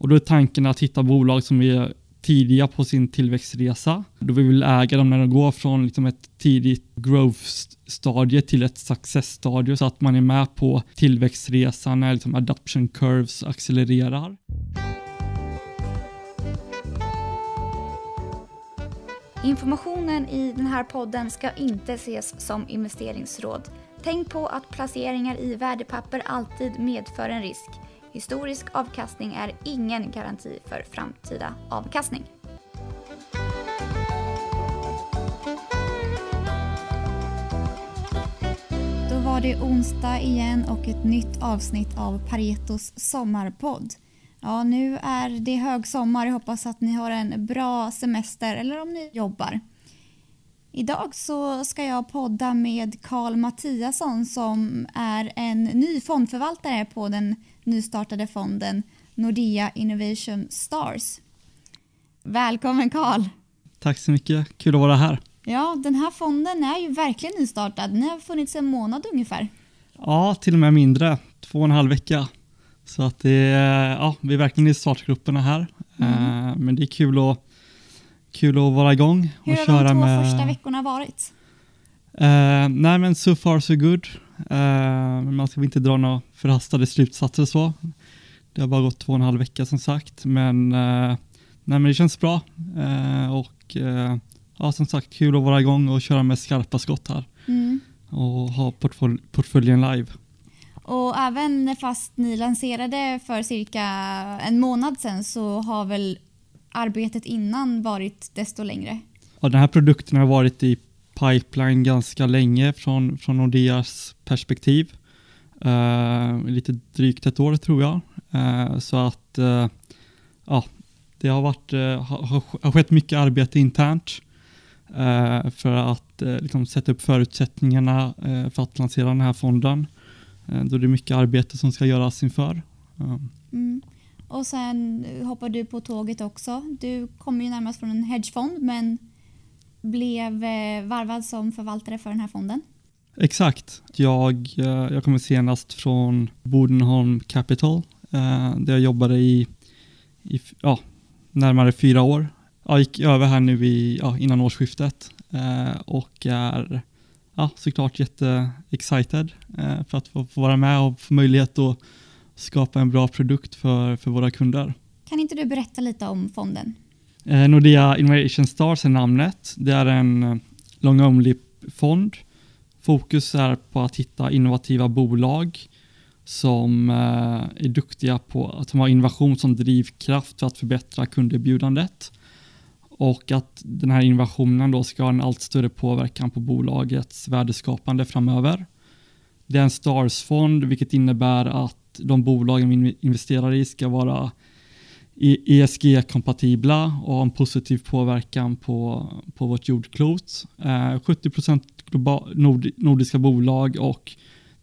Och då är tanken att hitta bolag som är tidiga på sin tillväxtresa. Då vi vill äga dem när de går från liksom ett tidigt growth-stadie till ett success-stadie så att man är med på tillväxtresan när liksom adoption curves accelererar. Informationen i den här podden ska inte ses som investeringsråd. Tänk på att placeringar i värdepapper alltid medför en risk. Historisk avkastning är ingen garanti för framtida avkastning. Då var det onsdag igen och ett nytt avsnitt av Paretos sommarpodd. Ja, nu är det högsommar. Jag hoppas att ni har en bra semester eller om ni jobbar. Idag så ska jag podda med Karl Mattiasson som är en ny fondförvaltare på den nystartade fonden Nordea Innovation Stars. Välkommen Karl! Tack så mycket, kul att vara här. Ja, den här fonden är ju verkligen nystartad. Den har funnits en månad ungefär. Ja, till och med mindre. Två och en halv vecka. Så att det ja, vi är verkligen i startgrupperna här. Mm. Uh, men det är kul att, kul att vara igång. Hur och har de två med... första veckorna varit? Uh, nej men so far so good. Uh, man ska inte dra några förhastade slutsatser så. Det har bara gått två och en halv vecka som sagt. Men, nej, men det känns bra. och ja, som sagt kul att vara igång och köra med skarpa skott här. Mm. Och ha portfölj portföljen live. Och även fast ni lanserade för cirka en månad sedan så har väl arbetet innan varit desto längre? Ja, den här produkten har varit i pipeline ganska länge från, från Nordeas perspektiv. Uh, lite drygt ett år tror jag. Uh, så att uh, ja, det har, varit, har, har skett mycket arbete internt för att liksom, sätta upp förutsättningarna för att lansera den här fonden. Då det är mycket arbete som ska göras inför. Mm. Och sen hoppar du på tåget också. Du kommer ju närmast från en hedgefond men blev eh, varvad som förvaltare för den här fonden. Exakt. Jag, eh, jag kommer senast från Bodenholm Capital där jag jobbade i, i ja, närmare fyra år. Jag gick över här nu i, ja, innan årsskiftet och är ja, såklart jätte-excited eh, för att få, få, vara med och få möjlighet att skapa en bra produkt för, för våra kunder. Kan inte du berätta lite om fonden? Eh, Nordea Innovation Stars är namnet. Det är en eh, long only fond. Fokus är på att hitta innovativa bolag som eh, är duktiga på att ha innovation som drivkraft för att förbättra kunderbjudandet och att den här innovationen då ska ha en allt större påverkan på bolagets värdeskapande framöver. Det är en STARS-fond vilket innebär att de bolagen vi investerar i ska vara ESG-kompatibla och ha en positiv påverkan på, på vårt jordklot. Eh, 70 nord, nordiska bolag och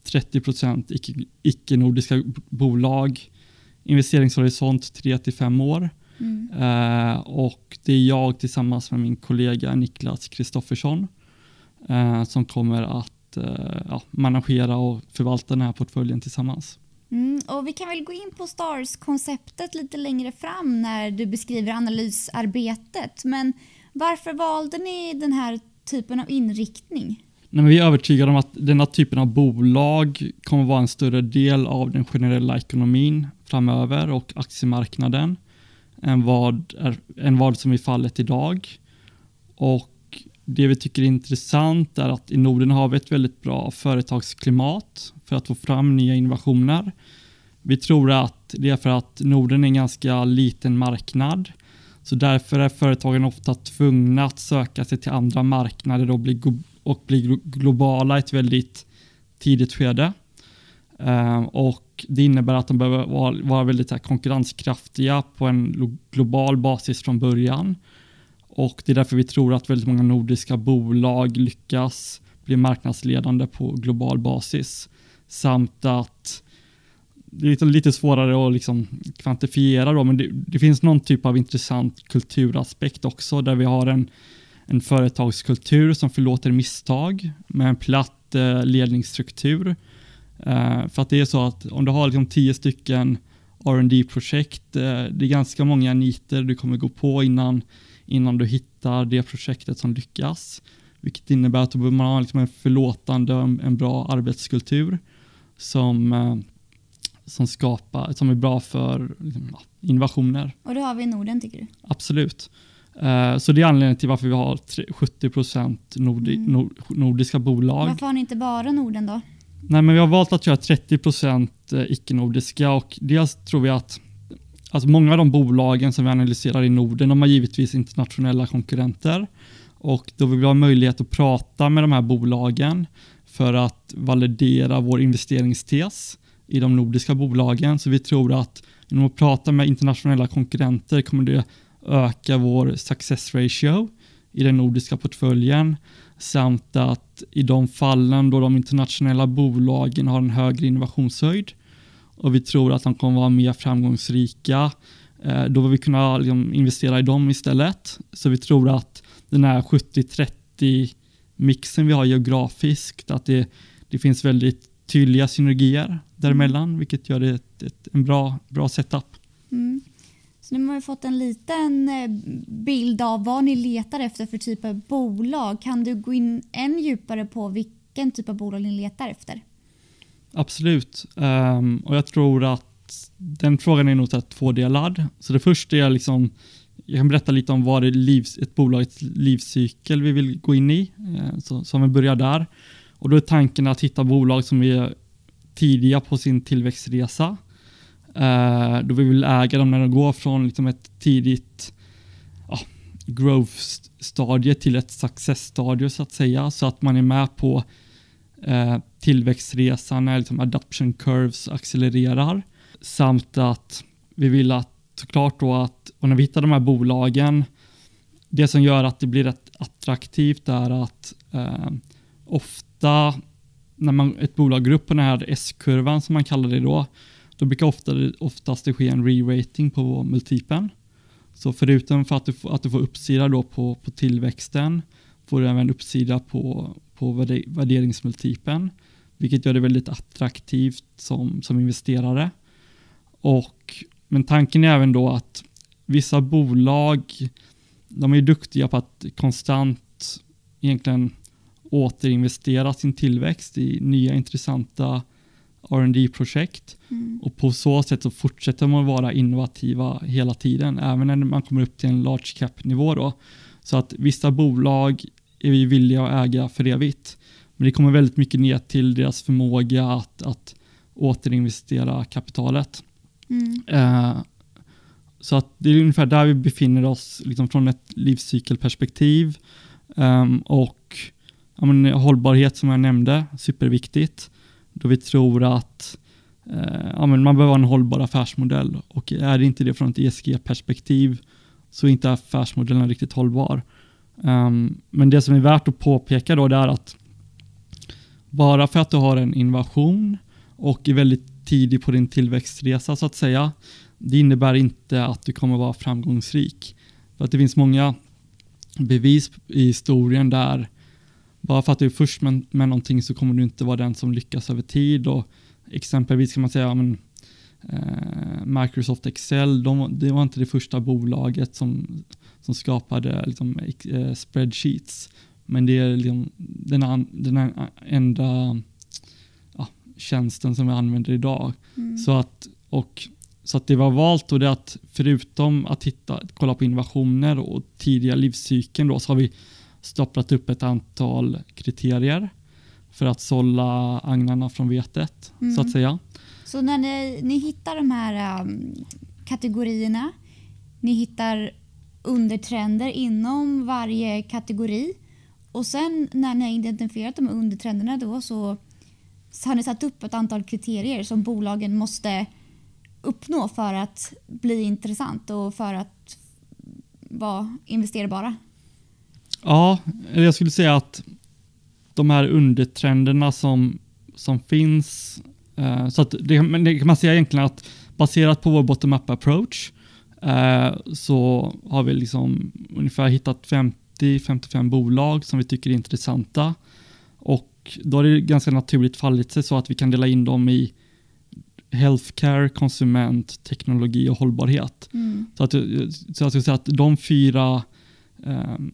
30% icke-nordiska bolag. Investeringshorisont 3-5 år. Mm. Uh, och det är jag tillsammans med min kollega Niklas Kristoffersson uh, som kommer att uh, ja, managera och förvalta den här portföljen tillsammans. Mm, och vi kan väl gå in på STARS-konceptet lite längre fram när du beskriver analysarbetet. Men varför valde ni den här typen av inriktning? Nej, vi är övertygade om att denna typen av bolag kommer vara en större del av den generella ekonomin framöver och aktiemarknaden än vad, är, än vad som är fallet idag. Och det vi tycker är intressant är att i Norden har vi ett väldigt bra företagsklimat för att få fram nya innovationer. Vi tror att det är för att Norden är en ganska liten marknad. Så därför är företagen ofta tvungna att söka sig till andra marknader och bli, och bli globala i ett väldigt tidigt skede. Ehm, och Det innebär att de behöver vara väldigt konkurrenskraftiga på en global basis från början. Och Det är därför vi tror att väldigt många nordiska bolag lyckas bli marknadsledande på global basis. Samt att det är lite, lite svårare att liksom kvantifiera då, men det, det, finns någon typ av intressant kulturaspekt också där vi har en, en företagskultur som förlåter misstag med en platt eh, ledningsstruktur Eh, för att det är så att om du har liksom tio stycken rd projekt eh, Det är ganska många niter du kommer gå på innan, innan du hittar det projektet som lyckas. Vilket innebär att man har liksom en förlåtande en bra arbetskultur som, eh, som, skapar, som är bra för liksom, innovationer. Och det har vi i Norden tycker du? Absolut. Uh, så det är anledningen till varför vi har 70 nordi mm. nord nordiska bolag. Varför har ni inte bara Norden då? Nej, men vi har valt att köra 30 eh, icke-nordiska och dels tror vi att alltså många av de bolagen som vi analyserar i Norden, de har givetvis internationella konkurrenter och då vill vi ha möjlighet att prata med de här bolagen för att validera vår investeringstes i de nordiska bolagen. Så vi tror att genom att prata med internationella konkurrenter kommer det öka vår success ratio i den nordiska portföljen samt att i de fallen då de internationella bolagen har en högre innovationshöjd och vi tror att de kommer vara mer framgångsrika, eh, då vill vi kunna liksom investera i dem istället. Så vi tror att den här 70-30 mixen vi har geografiskt, att det, det finns väldigt tydliga synergier däremellan, vilket gör det ett, ett, en bra, bra setup. Mm. Så nu har vi fått en liten eh, bild av vad ni letar efter för typ av bolag. Kan du gå in än djupare på vilken typ av bolag ni letar efter? Absolut. Um, och jag tror att den frågan är nog tvådelad. Så det första är liksom, jag kan berätta lite om vad det är livs, ett bolags livscykel vi vill gå in i. Uh, så, så om vi börjar där. Och då är tanken att hitta bolag som är tidiga på sin tillväxtresa Uh, då vi vill äga dem när de går från liksom ett tidigt uh, growth-stadie till ett success-stadie så att säga. Så att man är med på Eh, tillväxtresan när liksom adoption curves accelererar. Samt att vi vill att såklart då att, och när vi hittar de här bolagen, det som gör att det blir rätt attraktivt är att eh, ofta när man, ett bolag går upp på den här S-kurvan som man kallar det då, då brukar ofta, oftast det ske en re-rating på multipeln. Så förutom för att du, får, att du får uppsida då på, på tillväxten får du även uppsida på, på värderingsmultipeln, vilket gör det väldigt attraktivt som, som investerare. Och, men tanken är även då att vissa bolag, de är duktiga på att konstant egentligen återinvestera sin tillväxt i nya intressanta rd projekt mm. och på så sätt så fortsätter man vara innovativa hela tiden, även när man kommer upp till en large cap-nivå. Då. Så att vissa bolag är vi villiga att äga för evigt, men det kommer väldigt mycket ner till deras förmåga att, att återinvestera kapitalet. Mm. Uh, så att det är ungefär där vi befinner oss liksom från ett livscykelperspektiv. Um, och ja, men, hållbarhet som jag nämnde, superviktigt då vi tror att eh, ja, men man behöver en hållbar affärsmodell och är det inte det från ett ESG-perspektiv så är inte affärsmodellen riktigt hållbar. Um, men det som är värt att påpeka då det är att bara för att du har en innovation och är väldigt tidig på din tillväxtresa så att säga, det innebär inte att du kommer vara framgångsrik. För att det finns många bevis i historien där bara för att du är först med, med någonting så kommer du inte vara den som lyckas över tid. Och exempelvis kan man säga men, eh, Microsoft Excel, de, det var inte det första bolaget som, som skapade liksom, eh, spreadsheets. Men det är liksom den, den enda ja, tjänsten som vi använder idag. Mm. Så, att, och, så att det var valt och det att förutom att hitta, kolla på innovationer och tidiga livscykeln då så har vi staplat upp ett antal kriterier för att sålla agnarna från vetet, mm. så att säga. Så när ni, ni hittar de här um, kategorierna, ni hittar undertrender inom varje kategori och sen när ni har identifierat de undertrenderna då så, har ni satt upp ett antal kriterier som bolagen måste uppnå för att bli intressant och för att vara investerbara. Ja, jag skulle säga att de här undertrenderna som, som finns, eh, så att det, men det kan man säga egentligen att baserat på vår bottom-up approach eh, så har vi liksom ungefär hittat 50-55 bolag som vi tycker är intressanta och då har det ganska naturligt fallit sig så att vi kan dela in dem i healthcare, konsument, teknologi och hållbarhet. Mm. Så, att, så jag skulle säga att de fyra um,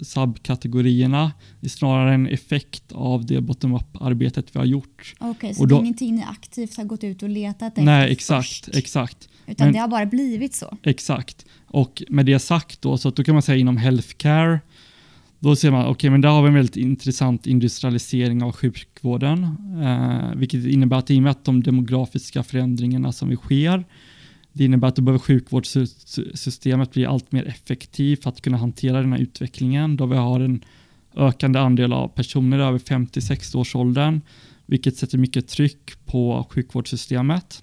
subkategorierna är snarare en effekt av det bottom-up-arbetet vi har gjort. Okej, okay, så och då, det är ingenting ni aktivt har gått ut och letat efter Nej, exakt. först. exakt. Utan Men, det har bara blivit så? Exakt. Och med det sagt då, så då kan man säga inom healthcare, då ser man, okej, okay, men där har vi en väldigt intressant industrialisering av sjukvården, eh, vilket innebär att i och med att de demografiska förändringarna som vi sker, det innebär att då behöver sjukvårdssystemet bli allt mer effektivt för att kunna hantera den här utvecklingen, då vi har en ökande andel av personer över 50-60 års åldern, vilket sätter mycket tryck på sjukvårdssystemet.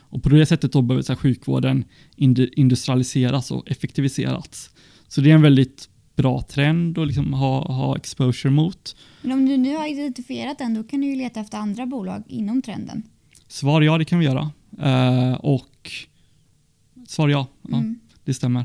Och på det sättet då behöver så här, sjukvården industrialiseras och effektiviseras. Så det är en väldigt bra trend att liksom ha, ha exposure mot. Men om du nu har identifierat den, då kan du ju leta efter andra bolag inom trenden. Svar ja, det kan vi göra. Uh, och svar ja, ja mm. det stämmer.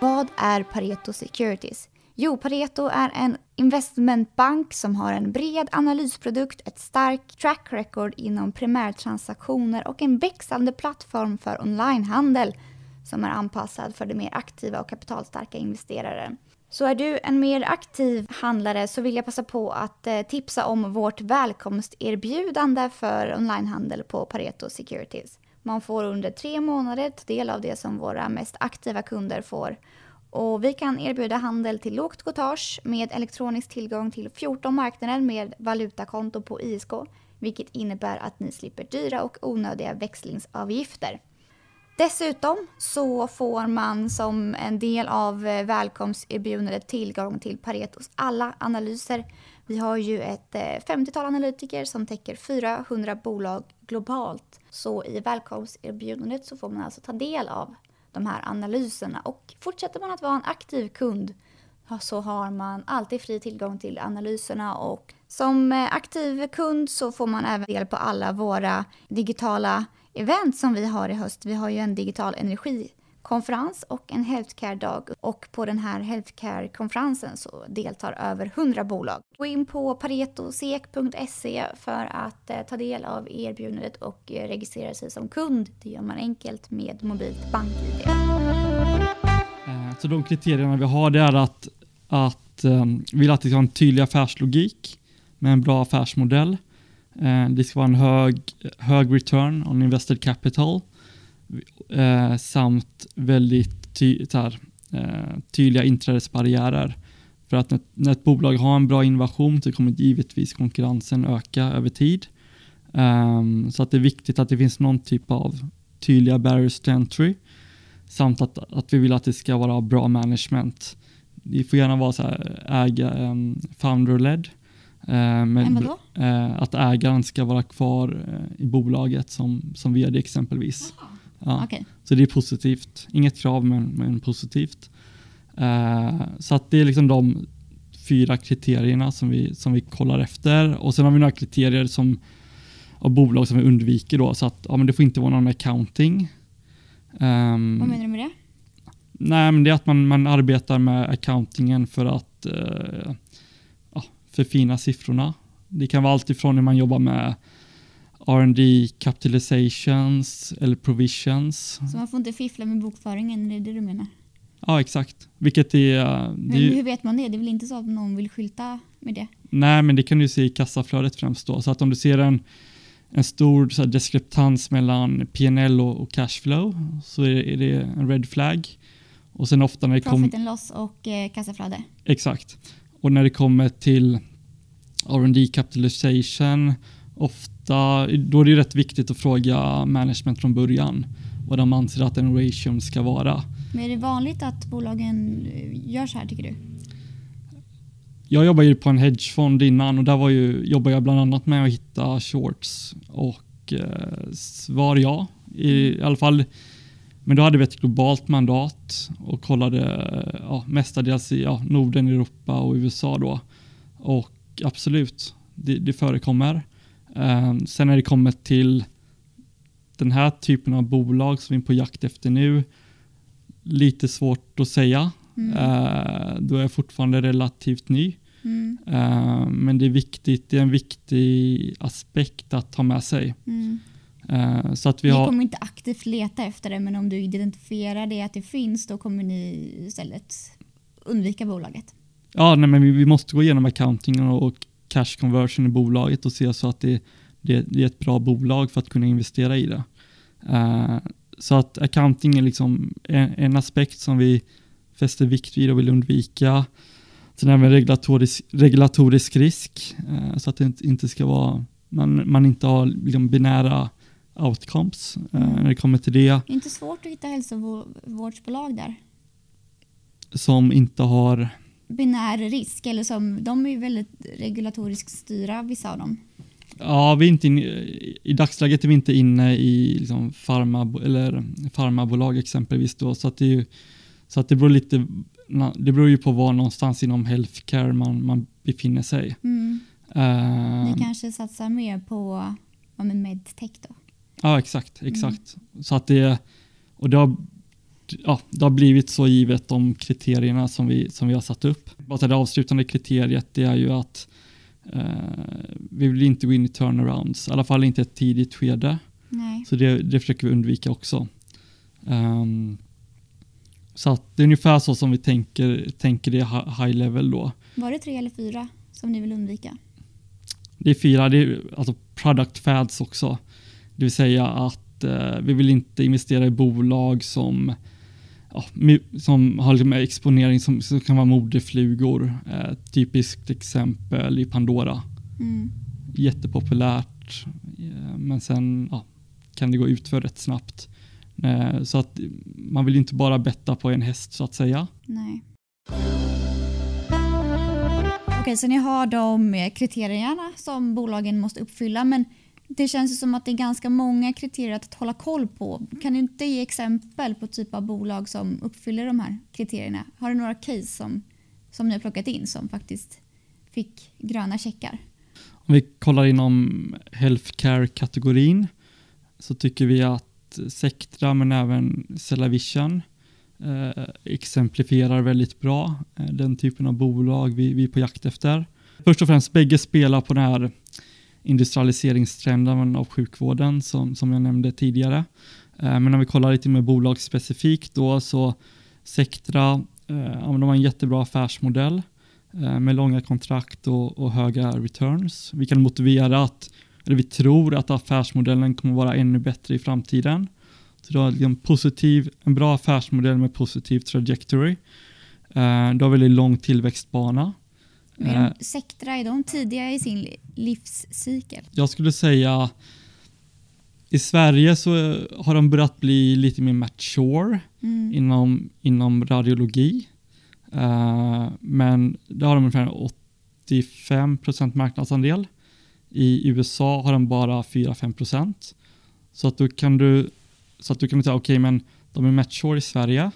Vad är Pareto Securities? Jo, Pareto är en investmentbank som har en bred analysprodukt, ett starkt track record inom primärtransaktioner och en växande plattform för onlinehandel som är anpassad för de mer aktiva och kapitalstarka investerare. Så är du en mer aktiv handlare så vill jag passa på att eh, tipsa om vårt välkomsterbjudande för onlinehandel på Pareto Securities. Man får under tre månader ta del av det som våra mest aktiva kunder får och vi kan erbjuda handel till lågt cotage med elektronisk tillgång till 14 marknader med valutakonto på ISK, vilket innebär att ni slipper dyra och onödiga växlingsavgifter. Dessutom så får man som en del av eh, välkomsterbjudandet tillgång till Paretos alla analyser. Vi har ju ett eh, 50-tal analytiker som täcker 400 bolag globalt. Så i välkomsterbjudandet så får man alltså ta del av de här analyserna. Och fortsätter man att vara en aktiv kund så har man alltid fri tillgång till analyserna och som eh, aktiv kund så får man även del på alla våra digitala event som vi har i höst. Vi har ju en digital energi konferens och en healthcare-dag och på den här healthcare-konferensen så deltar över 100 bolag. Gå in på paretosek.se för att eh, ta del av erbjudandet och eh, registrera sig som kund. Det gör man enkelt med mobilt bank-id. Eh, så de kriterierna vi har det är att, att um, vi vill att det ska ha en tydlig affärslogik med en bra affärsmodell Eh, det ska vara en hög, hög return on invested capital eh, samt väldigt ty, här, eh, tydliga inträdesbarriärer. För att när, när, ett bolag har en bra innovation så kommer givetvis konkurrensen öka över tid. Um, så att det är viktigt att det finns någon typ av tydliga barriers to entry samt att, att vi vill att det ska vara bra management. Det får gärna vara så här, äga, um, founder-led Eh, men eh, att ägaren ska vara kvar eh, i bolaget som, som vd exempelvis. Ja. Okay. Så det är positivt. Inget krav, men, men positivt. så att det är liksom de fyra kriterierna som vi, som vi kollar efter. Och sen har vi några kriterier som, av bolag som vi undviker. Då, så att ja, men det får inte vara någon accounting. Um, Vad menar du med det? Nej, men det är att man, man arbetar med accountingen för att uh, förfina siffrorna. Det kan vara allt ifrån hur man jobbar med R&D capitalizations eller provisions. Så man får inte fiffla med bokföringen, är det det du menar? Ja, exakt. Vilket är... Eh, det hur, hur vet man det? Det är väl inte så att någon vill skylta med det? Nej, men det kan du se i kassaflödet främst då. Så att om du ser en, en stor så här, diskreptans mellan PNL och, och cashflow så är det, är det, en red flag. Och sen ofta när det kommer... Profit and loss och eh, kassaflöde. Exakt. Och när det kommer till R&D capitalization, ofta, då är det rätt viktigt att fråga management från början vad de anser att en ratio ska vara. Men är det vanligt att bolagen eh, gör så här tycker du? Jag jobbade ju på en hedgefond innan och där var ju, jobbade jag bland annat med att hitta shorts och eh, svar ja. I, I alla fall men då hade vi ett globalt mandat och kollade ja, mestadels i ja, Norden, Europa och USA då. Och absolut, det, det förekommer. Um, sen när det kommer till den här typen av bolag som vi är på jakt efter nu, lite svårt att säga. Mm. Uh, då är jag fortfarande relativt ny. Mm. Eh, men det är viktigt, det är en viktig aspekt att ta med sig. Mm. Eh, så att vi ni har, kommer inte aktivt leta efter det men om du identifierar det att det finns då kommer ni istället undvika bolaget. ja, nej, men vi, vi måste gå igenom accountingen och cash conversion i bolaget och se så att det, det, det är ett bra bolag för att kunna investera i det. Eh, så att accounting är liksom en, en aspekt som vi fäster vikt vid och vill undvika. Sen även regulatorisk, regulatorisk risk, eh, så att det inte- inte ska vara, man, man inte har liksom binära outcomes Mm. när det kommer till det, Det är inte svårt att hitta hälsovårdsbolag där. som inte har Binär risk eller som de är ju väldigt regulatoriskt styra vissa av dem. Ja, vi inte inne, i dagsläget är vi inte inne i liksom farma, eller farmabolag exempelvis då, så att det, ju, så att det beror lite, det beror ju på var någonstans inom healthcare man, man befinner sig. Mm. Eh, Ni kanske satsar mer på ja, medtech då? Ja, exakt, exakt. Så att det, och det har, ja, det har blivit så givet de kriterierna som vi, som vi har satt upp. Det avslutande kriteriet det är ju att eh, vi vill inte gå in i turnarounds, i alla fall inte ett tidigt skede. Nej. Så det, det försöker vi undvika också. Ehm, så att det är ungefär så som vi tänker, tänker det hi- high level då. Var det tre eller fyra som ni vill undvika? Det är fyra, det är alltså product fads också. Det vill säga att eh, vi vill inte investera i bolag som, ja, som har liksom exponering som, som kan vara modeflugor. Eh, typiskt exempel i Pandora. Mm. Jättepopulärt, eh, men sen ja, kan det gå utför rätt snabbt. Eh, så att man vill inte bara betta på en häst så att säga. Nej. Okej, så ni har de eh, kriterierna som bolagen måste uppfylla men det känns som att det är ganska många kriterier att hålla koll på. Kan du inte ge exempel på typ av bolag som uppfyller de här kriterierna? Har du några case som, som ni har plockat in som faktiskt fick gröna checkar? Om vi kollar inom healthcare-kategorin så tycker vi att Sectra men även Cellavision eh, exemplifierar väldigt bra eh, den typen av bolag vi, vi är på jakt efter. Först och främst, bägge spelar på den här industrialiseringstrenden av sjukvården som, som jag nämnde tidigare. Eh, men om vi kollar lite mer bolagsspecifikt då så Sectra, eh, de har en jättebra affärsmodell eh, med långa kontrakt och, och höga returns. Vi kan motivera att, eller vi tror att affärsmodellen kommer vara ännu bättre i framtiden. Så du har en, positiv, en bra affärsmodell med positiv trajectory. Du har väldigt lång tillväxtbana. Är Eh, de, Sectra, är de tidiga i sin li- livscykel? jag skulle säga i Sverige så har de börjat bli lite mer mature Mm. inom, inom radiologi. Eh, men där har de ungefär 85% marknadsandel. I USA har de bara 4-5%. Så att då kan du så att du kan säga okej men de är mature i Sverige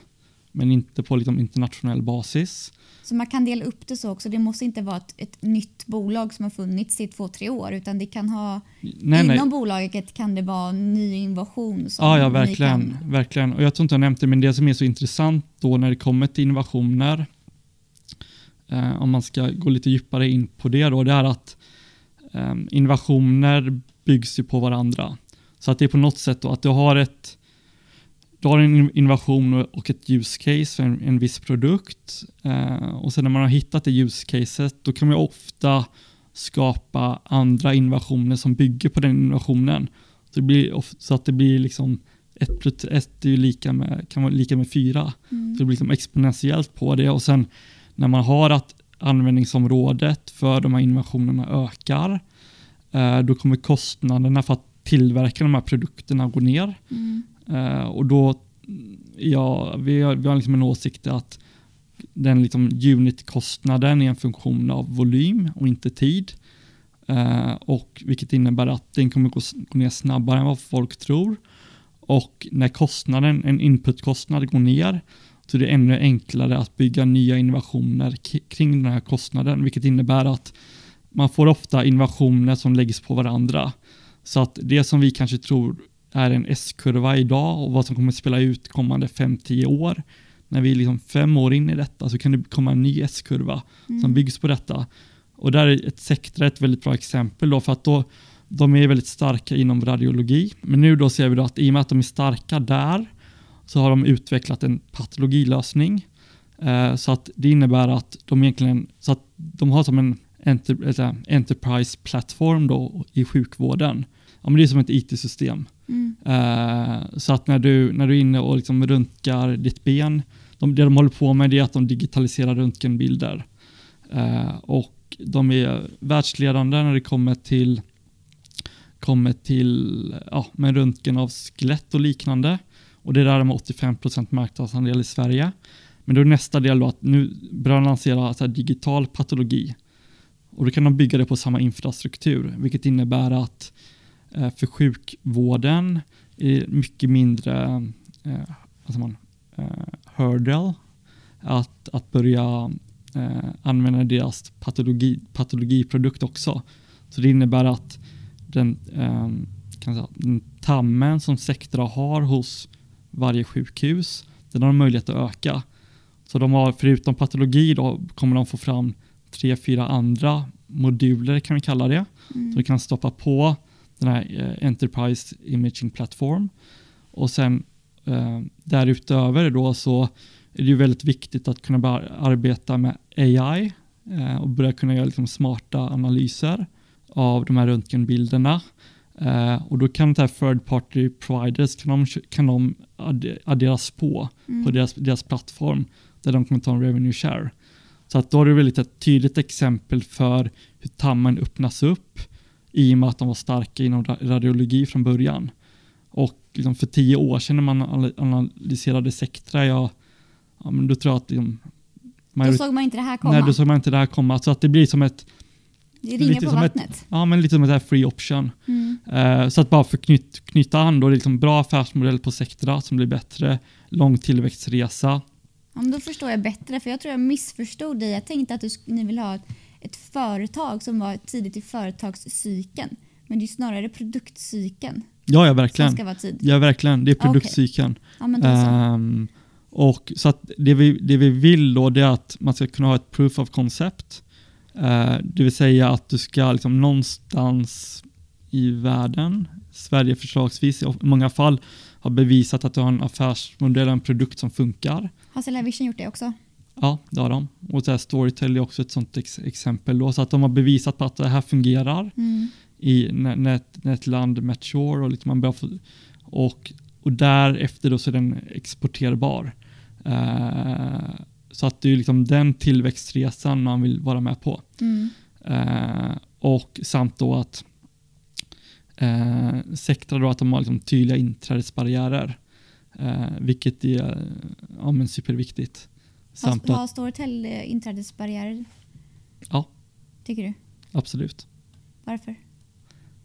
men inte på liksom internationell basis. Så man kan dela upp det så också. Det måste inte vara ett, ett nytt bolag som har funnits i två, tre år utan det kan ha Nej, nej. inom bolaget kan det vara ny innovation. Som Ja, ja verkligen, Kan, verkligen. Och jag tror inte jag nämnt det, men det som är så intressant då när det kommer till innovationer, eh, om man ska gå lite djupare in på det då, det är att eh, innovationer byggs ju på varandra. Så att det är på något sätt då att du har ett du har en innovation och ett use case för en, en viss produkt eh, och sen när man har hittat det use caset då kan man ofta skapa andra innovationer som bygger på den innovationen. Så, det blir, så att det blir liksom ett plus ett är lika med, kan vara lika med fyra. Mm. Så det blir liksom exponentiellt på det och sen när man har att användningsområdet för de här innovationerna ökar eh, då kommer kostnaderna för att tillverka de här produkterna gå ner. Mm. Eh, och då, ja, vi har, vi har liksom en åsikt att den liksom unitkostnaden är en funktion av volym och inte tid. Eh, och vilket innebär att den kommer gå, gå ner snabbare än vad folk tror. Och när kostnaden, en inputkostnad går ner så är det ännu enklare att bygga nya innovationer kring den här kostnaden, vilket innebär att man får ofta innovationer som läggs på varandra. Så att det som vi kanske tror är en S-kurva idag och vad som kommer spela ut kommande 5-10 år, när vi är liksom fem år in i detta så kan det komma en ny S-kurva Mm. som byggs på detta. Och där är ett Sectra ett väldigt bra exempel då, för att då, de är väldigt starka inom radiologi. Men nu då ser vi då att i och med att de är starka där så har de utvecklat en patologilösning. Eh, så att det innebär att de egentligen, så att de har som en enter, enterprise-plattform då i sjukvården. Ja, men det är som ett IT-system. Mm. Eh, så att när du, när du är inne och liksom röntgar ditt ben, de, det de håller på med är att de digitaliserar röntgenbilder. Eh, och de är världsledande när det kommer till, kommer till ja, med röntgen av skelett och liknande. Och det är där de har 85% marknadsandel i Sverige. Men då är nästa del då att nu börjar de lansera så digital patologi. Och då kan de bygga det på samma infrastruktur, vilket innebär att för sjukvården det mycket mindre eh, man, eh, hurdle att, att börja eh, använda deras patologi, patologiprodukt också. Så det innebär att den, eh, kan säga, den tammen som Sectra har hos varje sjukhus, den har de möjlighet att öka. Så de har, förutom patologi då, kommer de få fram tre, fyra andra moduler kan vi kalla det. Mm. Så du kan stoppa på den här eh, Enterprise Imaging Platform. Och sen eh, därutöver då så är det ju väldigt viktigt att kunna börja arbeta med AI eh, och börja kunna göra liksom smarta analyser av de här röntgenbilderna. Eh, och då kan det här third party providers kan de, kan de adde- adderas på Mm. på deras, deras plattform där de kommer ta en revenue share. Så att då har du väldigt ett tydligt exempel för hur tammen öppnas upp i och med att de var starka inom ra- radiologi från början. Och liksom för tio år sedan när man ana- analyserade Sectra, ja, ja, men då tror jag att liksom, Då såg man inte det här komma. nej, då såg man inte det här komma. Så att det blir som ett, det ringer lite på som ett- vattnet. ja, men lite som ett här free option. Mm. Eh, så att bara för att knyt, knyta an då, det är liksom bra affärsmodell på Sectra som blir bättre, lång tillväxtresa. Ja, men då förstår jag bättre, för jag tror jag missförstod dig. Jag tänkte att du, ni vill ha ett, ett företag som var tidigt i företagscykeln. Men det är snarare produktcykeln Ja, ja som verkligen. ska vara tidig. Ja, verkligen. Det är Okej. produktcykeln. Ja, då så. Ehm, och så att det vi, det vi vill då är att man ska kunna ha ett proof of concept. Eh, det vill säga att du ska liksom någonstans i världen, Sverige förslagsvis i många fall, ha bevisat att du har en affärsmodell, en produkt som funkar. Har Cellavision gjort det också? Ja, det har de. Och så här Storytel är också ett sånt ex exempel. Då, så att de har bevisat på att det här fungerar Mm. i när, när, ett, när ett land mature och, liksom man börjar få, och, och därefter då så är den exporterbar. Eh, så att det är liksom den tillväxtresan man vill vara med på. Mm. Eh, och samt då att eh, Sectra då att de har liksom tydliga inträdesbarriärer. Eh, vilket är ja, men superviktigt. Samt Har, har Storytel eh, inträdesbarriärer? Ja. Tycker du? absolut. Varför?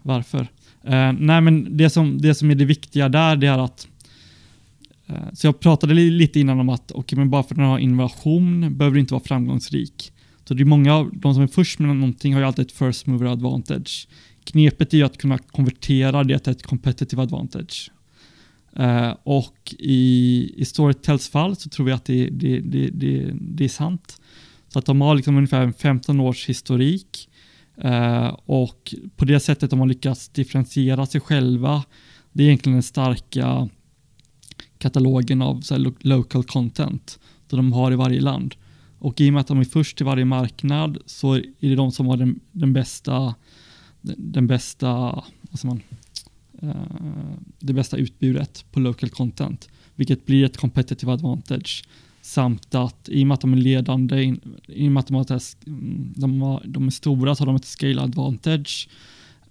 Varför? Eh, nej, men det som, det som är det viktiga där, det är att eh, så jag pratade li- lite innan om att okay, men bara för att den har innovation behöver det inte vara framgångsrik. Så det är många av de som är först med någonting har ju alltid ett first mover advantage. Knepet är ju att kunna konvertera det till ett competitive advantage. Eh, och i, i Storytels fall så tror vi att det, det, det, det, det är sant. Så att de har liksom ungefär en 15 års historik Eh, och på det sättet de har lyckats differentiera sig själva. Det är egentligen den starka katalogen av så här, lo- local content som de har i varje land. Och i och med att de är först till varje marknad så är det de som har den, den bästa den, den bästa vad säger man, det bästa utbudet på local content, vilket blir ett competitive advantage. Samt att i och med att de är ledande, i och med att de, har mm, de, har, de är stora så har de ett scale advantage.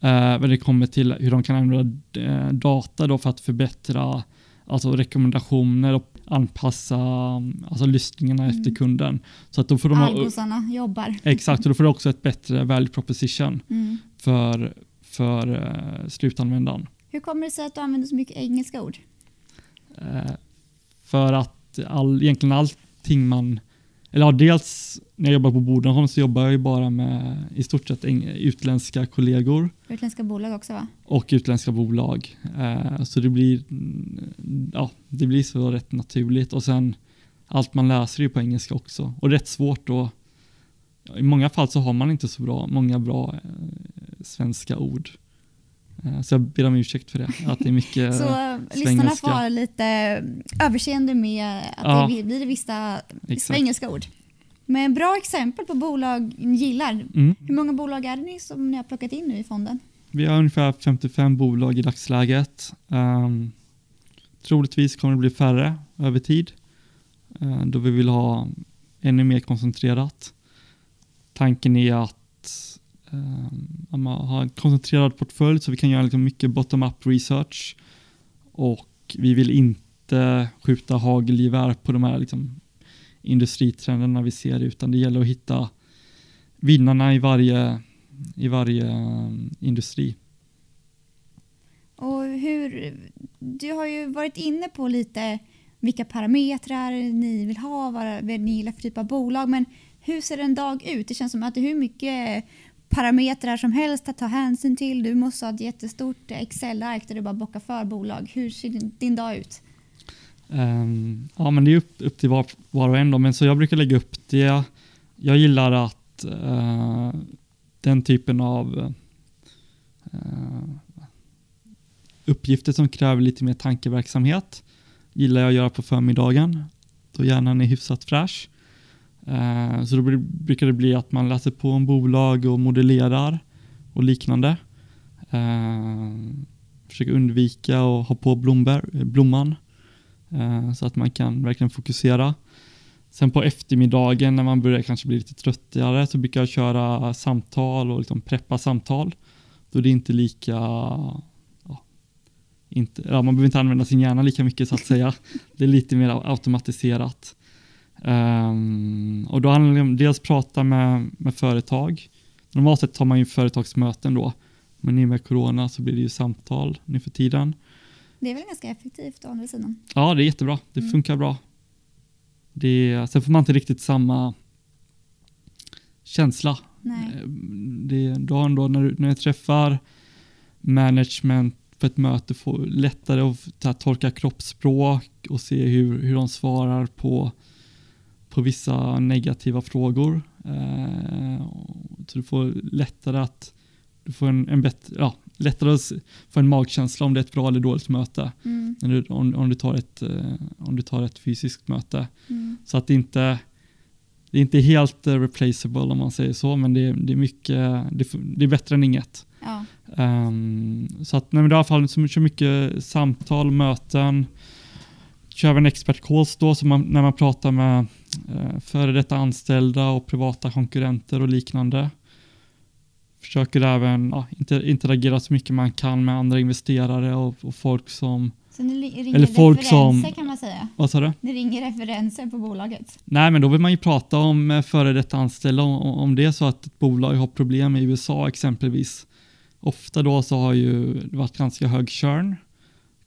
Eh, när det kommer till hur de kan använda eh, data då för att förbättra alltså rekommendationer och anpassa mm, alltså lyssningarna Mm. efter kunden. Så att då får de Algosarna jobbar. exakt, och då får du också ett bättre value proposition Mm. för, för eh, slutanvändaren. Hur kommer det sig att du använder så mycket engelska ord? Eh, för att all, egentligen allting man, eller ja, dels när jag jobbar på Bodenholm så jobbar jag ju bara med i stort sett eng- utländska kollegor Utländska bolag också va? och utländska bolag. Eh, så det blir, mm, ja, det blir så rätt naturligt och sen allt man läser är på engelska också. Och rätt svårt då. I många fall så har man inte så bra, många bra eh, svenska ord. Eh, så jag ber om ursäkt för det, att det är mycket Så eh, lyssnarna får ha lite överseende med att ja, det blir vissa svengelska ord. Men bra exempel på bolag ni gillar. Mm. Hur många bolag är det ni som ni har plockat in nu i fonden? Vi har ungefär 55 bolag i dagsläget. Um, troligtvis kommer det bli färre över tid uh, då vi vill ha ännu mer koncentrerat. Tanken är att um, har en koncentrerad portfölj så vi kan göra liksom mycket bottom-up research och vi vill inte skjuta hagelgevär på de här liksom, industritrenderna vi ser utan det gäller att hitta vinnarna i varje i varje eh, industri. Och hur, du har ju varit inne på lite vilka parametrar ni vill ha, vad ni gillar för typ av bolag, men hur ser en dag ut? Det känns som att det är hur mycket parametrar som helst att ta hänsyn till. Du måste ha ett jättestort Excel-ark där du bara bockar för bolag. Hur ser din, din dag ut? Um, ja, men det är upp, upp till var, var och en då, men så jag brukar lägga upp det. Jag gillar att uh, den typen av uh, uppgifter som kräver lite mer tankeverksamhet gillar jag att göra på förmiddagen då hjärnan är hyfsat fräsch. Eh, så då brukar det bli att man läser på om bolag och modellerar och liknande. Eh, försöker undvika att ha på blombär, blomman eh, så att man kan verkligen fokusera. Sen på eftermiddagen när man börjar kanske bli lite tröttare så brukar jag köra samtal och liksom preppa samtal. Då är det inte lika, ja, inte, ja, man behöver inte använda sin hjärna lika mycket så att säga. Det är lite mer automatiserat. Um, och då handlar det om dels prata med, med företag. Normalt sett tar man ju företagsmöten då, men i och med corona så blir det ju samtal nu för tiden. Det är väl ganska effektivt å andra sidan? Ja, det är jättebra. Det mm. funkar bra. Det, sen får man inte riktigt samma känsla. Nej. Eh, det, då ändå när, du, när jag träffar management på ett möte får lättare att tolka kroppsspråk och se hur, hur de svarar på, på vissa negativa frågor. Eh, så du får lättare att du får en, en bättre, ja, lättare att få en magkänsla om det är ett bra eller dåligt möte. Mm. Du, om, om, du tar ett, eh, om du tar ett fysiskt möte. Mm. Så att det inte det är inte helt uh, replaceable om man säger så, men det, det är mycket, det, det, är bättre än inget. Ja. Um, så att nej, i alla fall så mycket samtal, möten, kör även expert calls då, så man, när man pratar med uh, före detta anställda och privata konkurrenter och liknande försöker även ja, interagera så mycket man kan med andra investerare och, och folk som så ni ringer eller folk referenser som, kan man säga? Vad sa du? Ni ringer referenser på bolaget? Nej, men då vill man ju prata om eh, före detta anställda om, om det är så att ett bolag har problem i USA exempelvis. Ofta då så har ju det varit ganska hög churn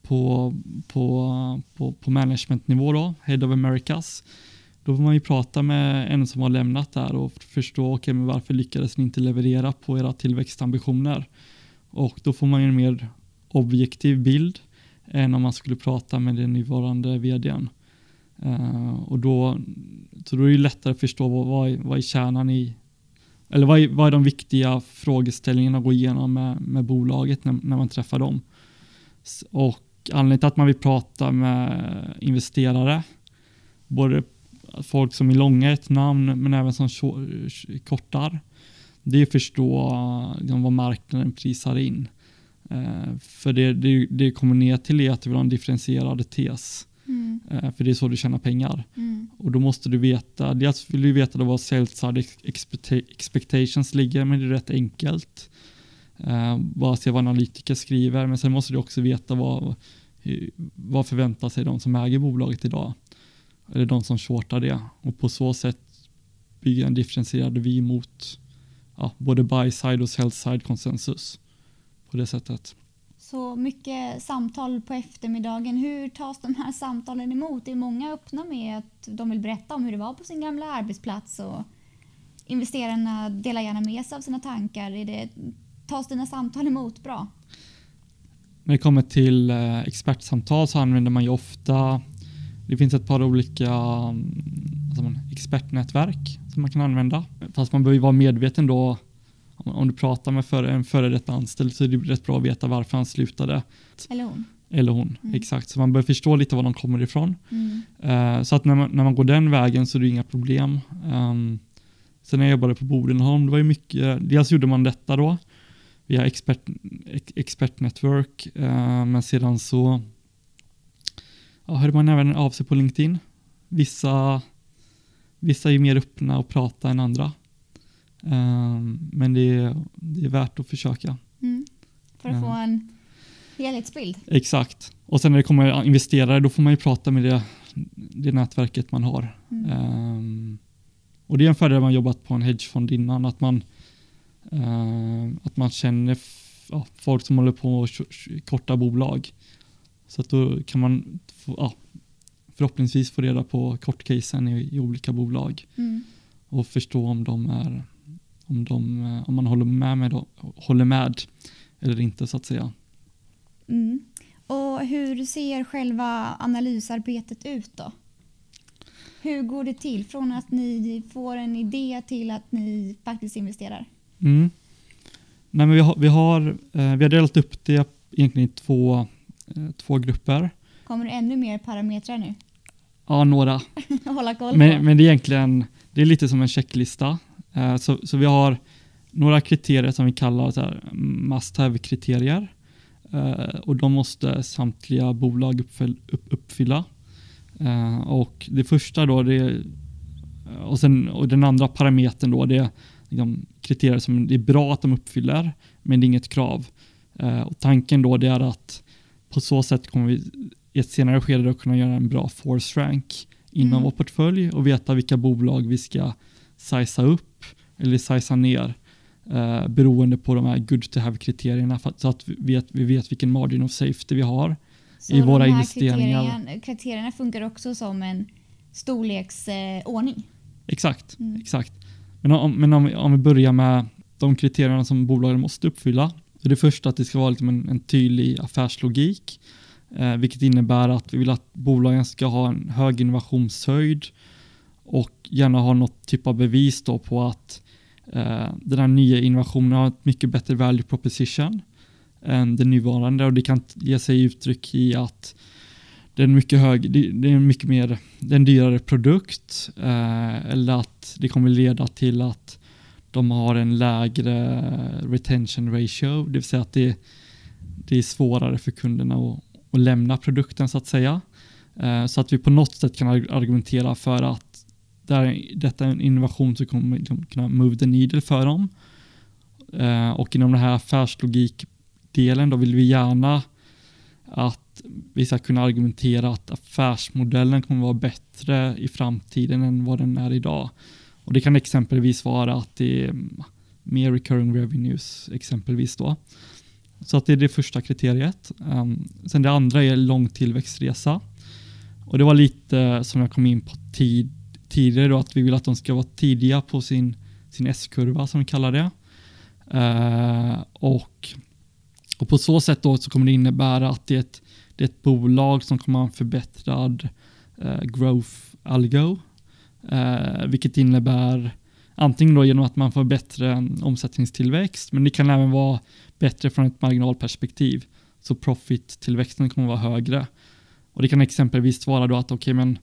på, på, på, på managementnivå då, Head of Americas. Då får man ju prata med en som har lämnat där och förstå okay, men varför lyckades ni inte leverera på era tillväxtambitioner. Och då får man ju en mer objektiv bild än om man skulle prata med den nuvarande vdn. Uh, eh, och då, så då är det lättare att förstå vad, vad, är, vad är kärnan i eller vad är, vad är de viktiga frågeställningarna att gå igenom med, med bolaget när, när man träffar dem. Och anledningen till att man vill prata med investerare, både folk som är långa ett namn men även som kortar. Det är att förstå liksom, vad marknaden prisar in. Uh, för det, det, det kommer ner till är att du vill ha en differentierad tes. Mm. Uh, för det är så du tjänar pengar. Mm. Och då måste du veta, dels vill du veta vad sales expectations ligger, men det är rätt enkelt eh, bara se vad analytiker skriver, men sen måste du också veta vad, vad förväntar sig de som äger bolaget idag eller de som shortar det och på så sätt bygga en differentierad vy mot ja, både buy side och sell side konsensus på det sättet. Så mycket samtal på eftermiddagen. Hur tas de här samtalen emot? Det är många öppna med att de vill berätta om hur det var på sin gamla arbetsplats och investerarna delar gärna med sig av sina tankar. Är det, tas dina samtal emot bra? När det kommer till eh, expertsamtal så använder man ju ofta Det finns ett par olika alltså man, expertnätverk som man kan använda. Fast man behöver vara medveten då om du pratar med för, en före detta anställd så är det rätt bra att veta varför han slutade. Eller hon. Eller hon, mm. exakt. Så man behöver förstå lite var de kommer ifrån. Mm. Uh, så att när man, när man går den vägen så är det inga problem. Um, sen när jag jobbade på Bodenholm, det var ju mycket, dels gjorde man detta då via expert, expert network, uh, men sedan så ja, hörde man även av sig på LinkedIn. Vissa, vissa är mer öppna och prata än andra. Um, men det är, det är värt att försöka. Mm. För att få en helhetsbild. Exakt. Och sen när det kommer investerare då får man ju prata med det, det nätverket man har. Mm. Um, och det är en fördel man jobbat på en hedgefond innan, att man, att man känner ja, folk som håller på och korta bolag. Så att då kan man få, ja, förhoppningsvis få reda på kortcasen i, i olika bolag mm. och förstå om de är om, de, om man håller med, med, håller med eller inte så att säga. Mm. Och hur ser själva analysarbetet ut då? Hur går det till från att ni får en idé till att ni faktiskt investerar? Mm. Nej, men vi, har, vi, har, eh, vi har delat upp det egentligen i två, eh, två grupper. Kommer det ännu mer parametrar nu? Ja, några. Hålla koll på. Men, men det är egentligen det är lite som en checklista. Eh, så, så vi har några kriterier som vi kallar så här must have-kriterier. Och de måste samtliga bolag uppfyll, upp, uppfylla. Och det första då, det, och, sen, och den andra parametern då, det är liksom kriterier som det är bra att de uppfyller, men det är inget krav. Uh, och tanken då det är att på så sätt kommer vi i ett senare skede då kunna göra en bra force rank inom mm. vår portfölj och veta vilka bolag vi ska sizea upp eller sizea ner eh, beroende på de här good to have-kriterierna så att vi vet, vi vet vilken margin of safety vi har så i våra investeringar. Kriterierna, kriterierna funkar också som en storleksordning? Eh, exakt, mm. exakt. Men, om, men om, om vi börjar med de kriterierna som bolagen måste uppfylla. Så det första att det ska vara liksom en, en tydlig affärslogik, eh, vilket innebär att vi vill att bolagen ska ha en hög innovationshöjd och gärna ha något typ av bevis då på att Eh, den här nya innovationen har ett mycket bättre value proposition än den nuvarande och det kan ge sig uttryck i att det är en mycket hög, det är en mycket mer, det är en dyrare produkt eh, eller att det kommer leda till att de har en lägre retention ratio, det vill säga att det, det är svårare för kunderna att, att lämna produkten så att säga. Eh, så att vi på något sätt kan argumentera för att där, detta är en innovation som kommer liksom kunna move the needle för dem. Eh, och inom den här affärslogikdelen då vill vi gärna att vi ska kunna argumentera att affärsmodellen kommer vara bättre i framtiden än vad den är idag. Och Det kan exempelvis vara att det är mer recurring revenues exempelvis då. Så att det är det första kriteriet. Um, sen det andra är lång tillväxtresa. Och det var lite som jag kom in på tid, tidigare då att vi vill att de ska vara tidiga på sin, sin S-kurva som vi kallar det. Uh, och, och på så sätt då så kommer det innebära att det är ett, det är ett bolag som kommer ha en förbättrad eh, growth algo, eh, vilket innebär antingen då genom att man får bättre eh, omsättningstillväxt, men det kan även vara bättre från ett marginalperspektiv. Så profit-tillväxten kommer vara högre. Och Det kan exempelvis vara då att okay, men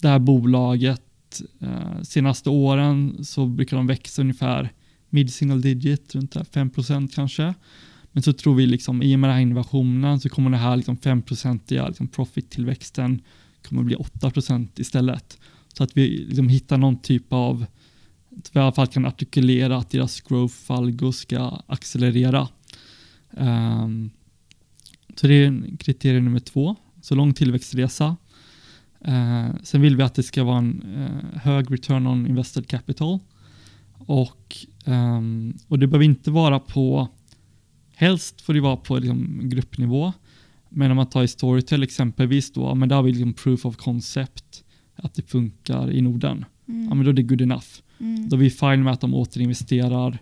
det här bolaget eh, senaste åren så brukar de växa ungefär mid single digit, runt 5% kanske. Men så tror vi liksom i och med den här innovationen så kommer det här liksom 5-procentiga liksom profit-tillväxten kommer bli 8% istället. Så att vi liksom hittar någon typ av, att vi i alla fall kan artikulera att deras growth algo ska accelerera. Um, så det är kriterium nummer två, så lång tillväxtresa. Uh, sen vill vi att det ska vara en uh, hög return on invested capital. Och, um, och det behöver inte vara på, helst får det vara på liksom, gruppnivå. Men om man tar i Storytel exempelvis då, men där har vi liksom proof of concept, att det funkar i Norden. Mm. Ja, men då är det good enough. Mm. Då är vi fine med att de återinvesterar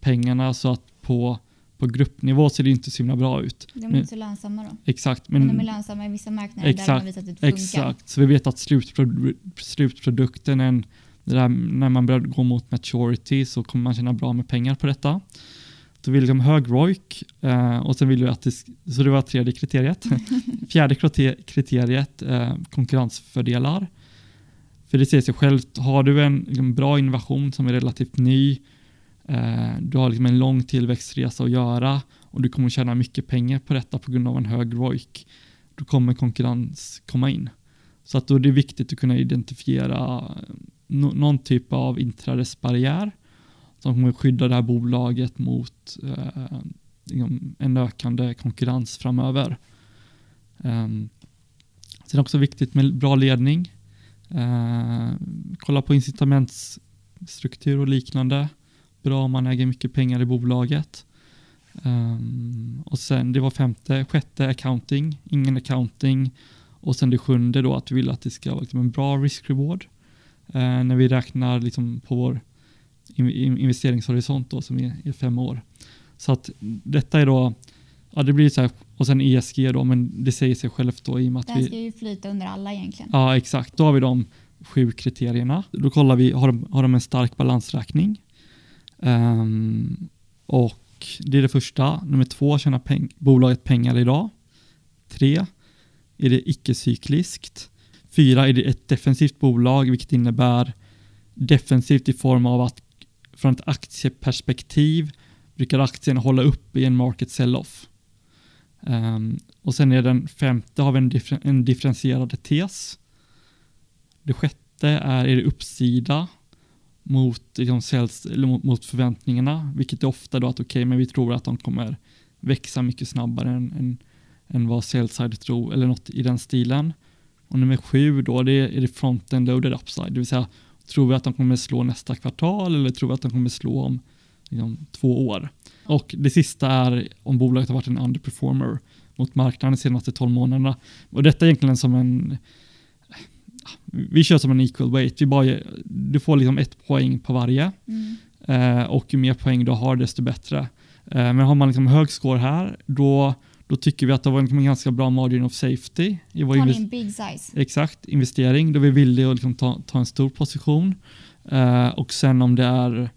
pengarna så att på, på gruppnivå ser det inte så himla bra ut. De är Men- inte så lönsamma då. Exakt, Men, men, de är lönsamma i vissa marknader där de har Exakt, visat att det funkar. exakt. Så vi vet att slutpro- slutprodukten, en, det där, när man börjar gå mot maturity så kommer man tjäna bra med pengar på detta. Så vi vill liksom hög ROIC eh, och sen vill vi att det, så det var tredje kriteriet. Fjärde krite- kriteriet, eh, konkurrensfördelar. För det säger sig självt, har du en liksom, bra innovation som är relativt ny, eh, du har liksom en lång tillväxtresa att göra och du kommer tjäna mycket pengar på detta på grund av en hög ROIC, då kommer konkurrens komma in. Så att då är det viktigt att kunna identifiera no- någon typ av inträdesbarriär som kommer skydda det här bolaget mot eh, liksom en ökande konkurrens framöver. Eh, sen är det också viktigt med bra ledning. Eh, kolla på incitamentsstruktur och liknande. Bra om man äger mycket pengar i bolaget. Ehm, och sen det var femte, sjätte accounting, ingen accounting. Och sen det sjunde då att vi vill att det ska vara liksom en bra risk-reward. Eh, när vi räknar liksom på vår investeringshorisont då som är, är fem år. Så att detta är då, ja det blir så här, och sen ESG då, men det säger sig självt då i och med att Den vi, ska ju flyta under alla egentligen. Ja, exakt. Då har vi de sju kriterierna. Då kollar vi, har de, har de en stark balansräkning? Ehm, och det är det första. Nummer två, tjänar peng, bolaget pengar idag? Tre, är det icke-cykliskt? Fyra, är det ett defensivt bolag, vilket innebär defensivt i form av att från ett aktieperspektiv brukar aktien hålla upp i en market sell-off. Um, och sen är den femte har vi en, differ, en differentierad tes. Det sjätte är, är det uppsida mot, liksom, sales, eller mot, mot förväntningarna, vilket är ofta då att okej, men vi tror att de kommer växa mycket snabbare än, än, än vad sell-side tror, eller något i den stilen. Och nummer sju då, det är, är det front-end loaded upside, det vill säga tror vi att de kommer slå nästa kvartal eller tror vi att de kommer slå om liksom, två år. Och det sista är om bolaget har varit en underperformer mot marknaden de senaste 12 månaderna. Och detta är egentligen som en vi kör som en equal weight. Vi bara, du får liksom ett poäng på varje Mm. eh, och ju mer poäng du har desto bättre. Eh, men har man liksom hög score här då, då tycker vi att det var en ganska bra margin of safety i vår invest- en big size? Exakt, investering. Då vi att liksom ta, ta en stor position. Eh, och sen om det är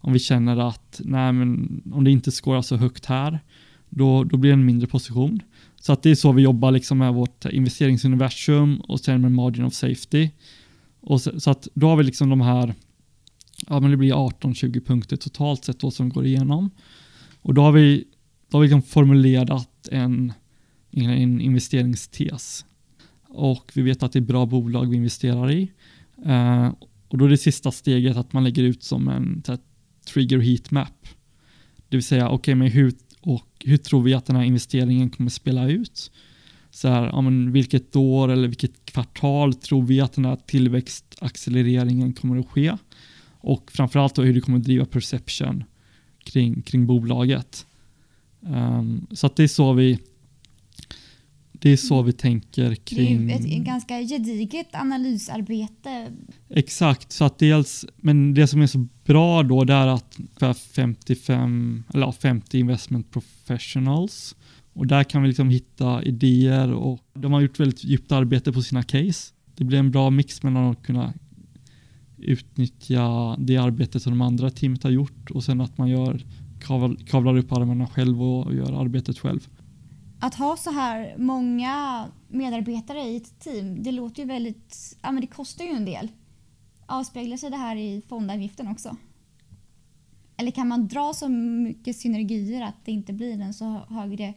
om vi känner att nej, men om det inte skårar så högt här, då, då blir det en mindre position. Så att det är så vi jobbar liksom med vårt investeringsuniversum och sen med margin of safety. Och så, så att då har vi liksom de här, ja men det blir 18-20 punkter totalt sett då som går igenom. Och då har vi, då har vi liksom formulerat en, en investeringstes. Och vi vet att det är bra bolag vi investerar i. Eh, och då är det sista steget att man lägger ut som en här, trigger heat map. Det vill säga, okej, men hur, och hur tror vi att den här investeringen kommer spela ut? Så här, ja, men vilket år eller vilket kvartal tror vi att den här tillväxtaccelereringen kommer att ske? Och framförallt då hur det kommer att driva perception kring, kring bolaget. Ehm, så att det är så vi det är så vi tänker Det är kring... ju ett ganska gediget analysarbete. Exakt, så att dels, men det som är så bra då det är att ungefär 55, eller ja, 50 investment professionals och där kan vi liksom hitta idéer och de har gjort väldigt djupt arbete på sina case. Det blir en bra mix mellan att kunna utnyttja det arbete som de andra teamet har gjort och sen att man gör kavlar, upp armarna själv och gör arbetet själv. Att ha så här många medarbetare i ett team, det låter ju väldigt... Ja, men det kostar ju en del. Avspeglar sig det här i fondavgiften också? Eller kan man dra så mycket synergier att det inte blir en så högre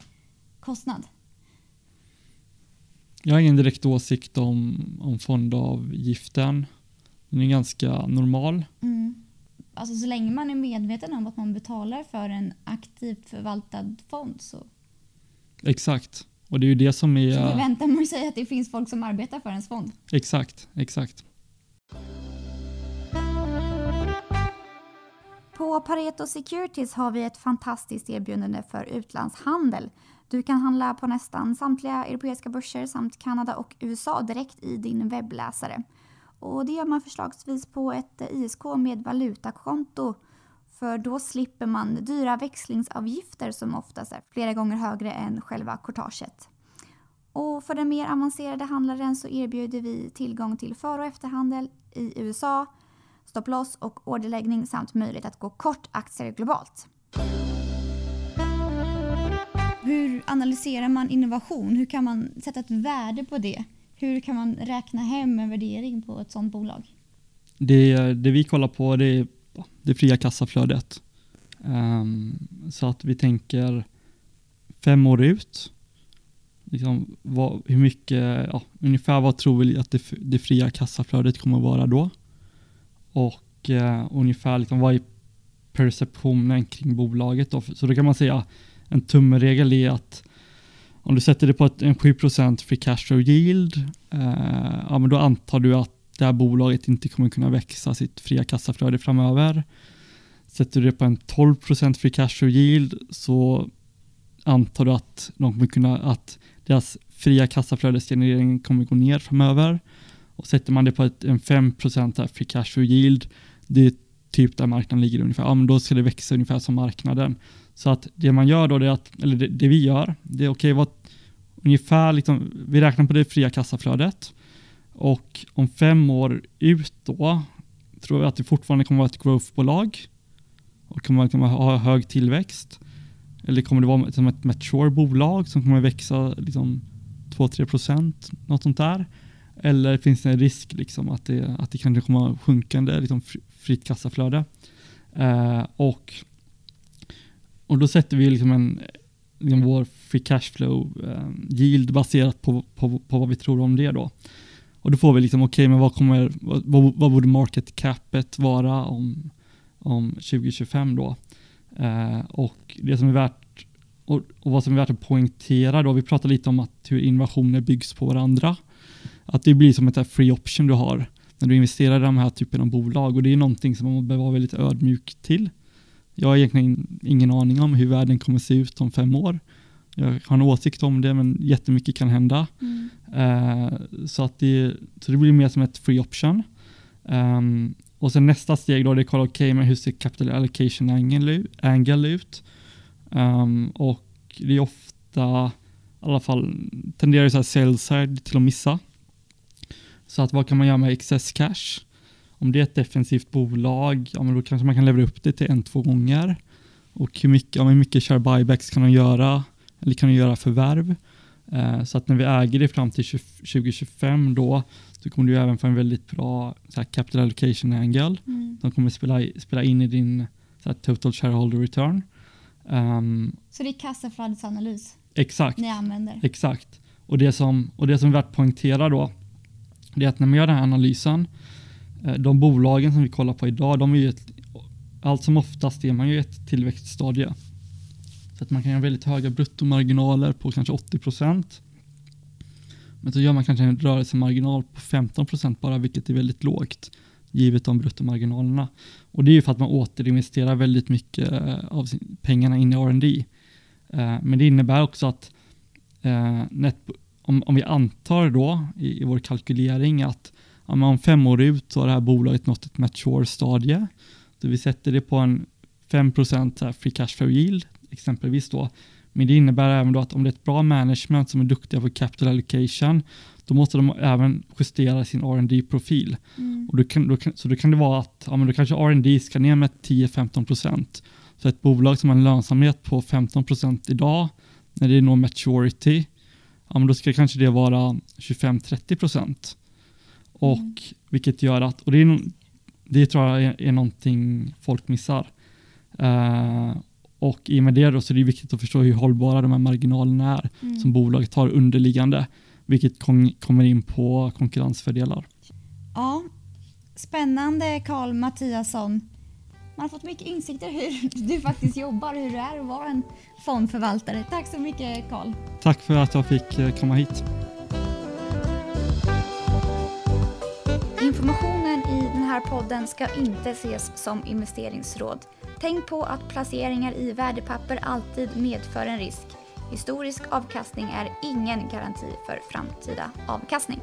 kostnad? Jag har ingen direkt åsikt om, om fondavgiften. Den är ganska normal. Mm. Alltså så länge man är medveten om att man betalar för en aktivt förvaltad fond så Exakt. Och det är ju det som är... så förväntar man sig att det finns folk som arbetar för ens fond. Exakt, exakt. På Pareto Securities har vi ett fantastiskt erbjudande för utlandshandel. Du kan handla på nästan samtliga europeiska börser samt Kanada och USA direkt i din webbläsare. Och det gör man förslagsvis på ett ISK med valutakonto För då slipper man dyra växlingsavgifter som oftast är flera gånger högre än själva courtaget. Och för den mer avancerade handlaren så erbjuder vi tillgång till för och efterhandel i USA, stopploss och orderläggning samt möjlighet att gå kort aktier globalt. Hur analyserar man innovation? Hur kan man sätta ett värde på det? Hur kan man räkna hem en värdering på ett sådant bolag? Det, det vi kollar på det är det fria kassaflödet. Um, så att vi tänker fem år ut. Liksom, vad, hur mycket, ja, ungefär vad tror vi att det, det fria kassaflödet kommer att vara då? Och uh, ungefär liksom, vad är perceptionen kring bolaget då? Så då kan man säga en tumregel är att om du sätter det på ett, en 7 free cash flow yield, eh, ja, men då antar du att det här bolaget inte kommer kunna växa sitt fria kassaflöde framöver. Sätter du det på en 12% free cash flow yield så antar du att, de kommer kunna, att deras fria kassaflödesgenerering kommer gå ner framöver. Och sätter man det på ett, en 5% free cash flow yield, det är typ där marknaden ligger ungefär, ja, men då ska det växa ungefär som marknaden. Så att det man gör då, är att, eller det, det vi gör, det är okej, okay, ungefär liksom, vi räknar på det fria kassaflödet och om fem år ut då tror jag att det fortfarande kommer vara ett growthbolag och kommer att liksom ha hög tillväxt. Eller kommer det vara som ett mature bolag som kommer växa liksom 2-3 procent, något sånt där? Eller finns det en risk liksom att, det, att det kanske kommer att sjunkande liksom fritt kassaflöde? Eh, och, och då sätter vi liksom en, liksom vår free cashflow eh, yield baserat på, på, på vad vi tror om det då. Och då får vi liksom, okej, okay, men vad kommer, vad, vad borde market capet vara om, om 2025 då? Eh, och det som är värt, och, och, vad som är värt att poängtera då, vi pratar lite om att hur innovationer byggs på varandra. Att det blir som ett free option du har när du investerar i de här typen av bolag och det är någonting som man behöver vara väldigt ödmjuk till. Jag har egentligen ingen aning om hur världen kommer se ut om fem år. Jag har en åsikt om det men jättemycket kan hända. Mm. Uh, så, att det, så det blir mer som ett free option. Um, och sen nästa steg då det är kolla okej okay, men hur ser capital allocation angle, angle ut? Um, och det är ofta, i alla fall tenderar så här sales side till att missa. Så att vad kan man göra med excess cash? Om det är ett defensivt bolag, ja, men då kanske man kan leverera upp det till en, två gånger. Och hur mycket, ja, hur mycket share buybacks kan man göra? Eller kan du göra förvärv? Eh, så att när vi äger det fram till 2025 då, så kommer du även få en väldigt bra så här, capital allocation angle. Mm. De kommer spela, spela in i din så här, total shareholder return. Um, så det är kassaflödesanalys? Exakt. Ni använder? Exakt. Och det som, och det som är värt att poängtera då, det är att när man gör den här analysen, eh, de bolagen som vi kollar på idag, de är ju ett, allt som oftast är man ju ett tillväxtstadie. Så att man kan ha väldigt höga bruttomarginaler på kanske 80 procent. Men så gör man kanske en rörelsemarginal på 15 procent bara, vilket är väldigt lågt givet de bruttomarginalerna. Och det är ju för att man återinvesterar väldigt mycket eh, av pengarna in i R&D. Eh, men det innebär också att om, om vi antar då i, i vår kalkylering att om fem år ut så har det här bolaget nått ett mature stadie. Så vi sätter det på en 5% free cash flow yield exempelvis då. Men det innebär även då att om det är ett bra management som är duktiga på capital allocation, då måste de även justera sin rd profil mm. Och då kan, då kan, så då kan det vara att ja, men då kanske R&D ska ner med 10-15%. Så ett bolag som har en lönsamhet på 15% idag, när det är når maturity, ja, men då ska kanske det vara 25-30%. Och mm. vilket gör att, och det, är, det tror jag är, är någonting folk missar. Uh, och i och med det då så är det viktigt att förstå hur hållbara de här marginalerna är mm. som bolaget har underliggande, vilket kom, kommer in på konkurrensfördelar. Ja, spännande Karl Mattiasson. Man har fått mycket insikter hur du faktiskt jobbar, hur det är att vara en fondförvaltare. Tack så mycket Karl. Tack för att jag fick eh, komma hit. Informationen i den här podden ska inte ses som investeringsråd. Tänk på att placeringar i värdepapper alltid medför en risk. Historisk avkastning är ingen garanti för framtida avkastning.